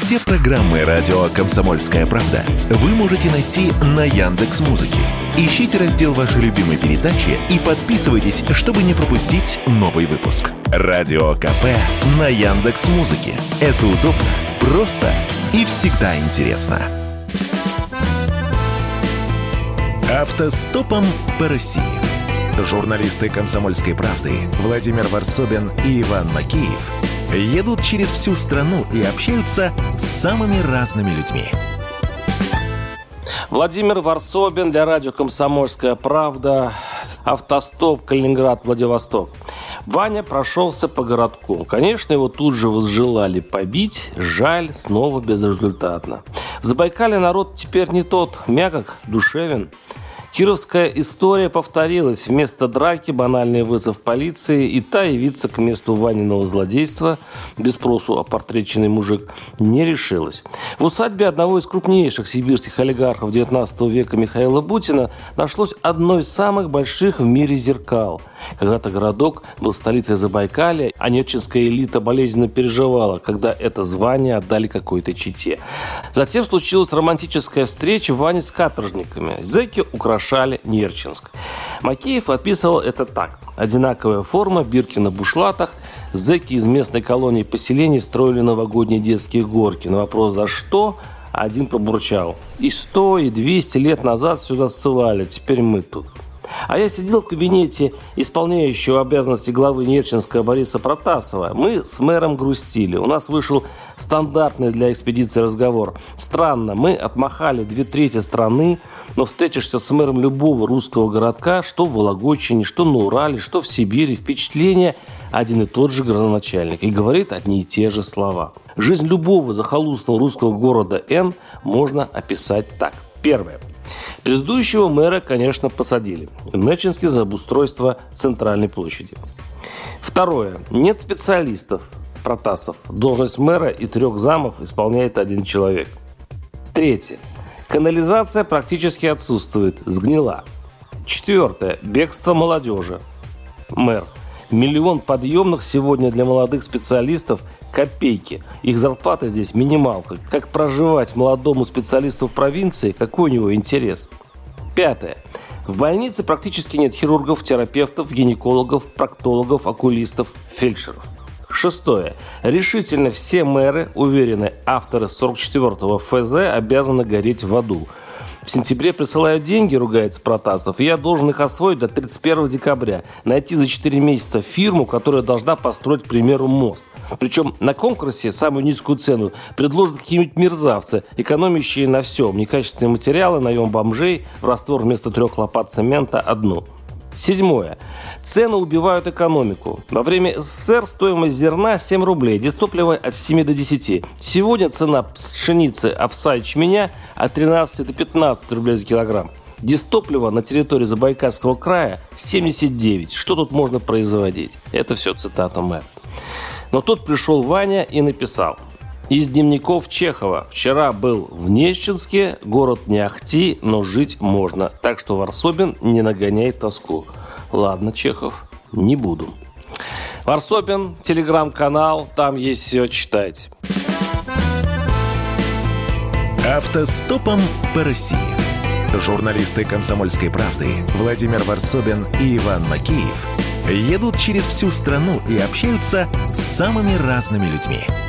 Все программы радио Комсомольская правда вы можете найти на Яндекс Музыке. Ищите раздел вашей любимой передачи и подписывайтесь, чтобы не пропустить новый выпуск. Радио КП на Яндекс Музыке. Это удобно, просто и всегда интересно. Автостопом по России. Журналисты «Комсомольской правды» Владимир Варсобин и Иван Макеев едут через всю страну и общаются с самыми разными людьми. Владимир Варсобин для радио «Комсомольская правда». Автостоп Калининград-Владивосток. Ваня прошелся по городку. Конечно, его тут же возжелали побить. Жаль, снова безрезультатно. В Забайкале народ теперь не тот. Мягок, душевен. Кировская история повторилась. Вместо драки банальный вызов полиции и та явиться к месту Ваниного злодейства, без спросу опортреченный мужик, не решилась. В усадьбе одного из крупнейших сибирских олигархов XIX века Михаила Бутина нашлось одно из самых больших в мире зеркал. Когда-то городок был столицей Забайкалья, а нечинская элита болезненно переживала, когда это звание отдали какой-то чите. Затем случилась романтическая встреча Вани с каторжниками. Зеки украшали украшали Нерчинск. Макеев описывал это так. Одинаковая форма, бирки на бушлатах, зэки из местной колонии поселений строили новогодние детские горки. На вопрос «За что?» один пробурчал. И сто, и двести лет назад сюда ссылали, теперь мы тут. А я сидел в кабинете исполняющего обязанности главы Нерчинска Бориса Протасова. Мы с мэром грустили. У нас вышел стандартный для экспедиции разговор. Странно, мы отмахали две трети страны, но встретишься с мэром любого русского городка, что в Вологодчине, что на Урале, что в Сибири, впечатление один и тот же градоначальник и говорит одни и те же слова. Жизнь любого захолустного русского города Н можно описать так. Первое. Предыдущего мэра, конечно, посадили. Нечинске за обустройство центральной площади. Второе. Нет специалистов. Протасов. Должность мэра и трех замов исполняет один человек. Третье. Канализация практически отсутствует. Сгнила. Четвертое. Бегство молодежи. Мэр. Миллион подъемных сегодня для молодых специалистов копейки. Их зарплата здесь минималка. Как проживать молодому специалисту в провинции, какой у него интерес? Пятое. В больнице практически нет хирургов, терапевтов, гинекологов, проктологов, окулистов, фельдшеров. Шестое. Решительно все мэры, уверены, авторы 44-го ФЗ обязаны гореть в аду. В сентябре присылают деньги, ругается Протасов, и я должен их освоить до 31 декабря. Найти за 4 месяца фирму, которая должна построить, к примеру, мост. Причем на конкурсе самую низкую цену предложат какие-нибудь мерзавцы, экономящие на всем. Некачественные материалы, наем бомжей, в раствор вместо трех лопат цемента одну. Седьмое. Цены убивают экономику. Во время СССР стоимость зерна 7 рублей, дистопливо от 7 до 10. Сегодня цена пшеницы, овса и чменя от 13 до 15 рублей за килограмм. Дистопливо на территории Забайкальского края 79. Что тут можно производить? Это все цитата мэра. Но тут пришел Ваня и написал. Из дневников Чехова. Вчера был в Нещинске, город не ахти, но жить можно. Так что Варсобин не нагоняй тоску. Ладно, Чехов, не буду. Варсобин, телеграм-канал, там есть все, читайте. Автостопом по России. Журналисты «Комсомольской правды» Владимир Варсобин и Иван Макеев едут через всю страну и общаются с самыми разными людьми –